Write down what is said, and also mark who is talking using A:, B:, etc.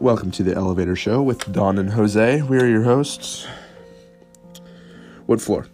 A: Welcome to the Elevator Show with Don and Jose. We are your hosts. What floor?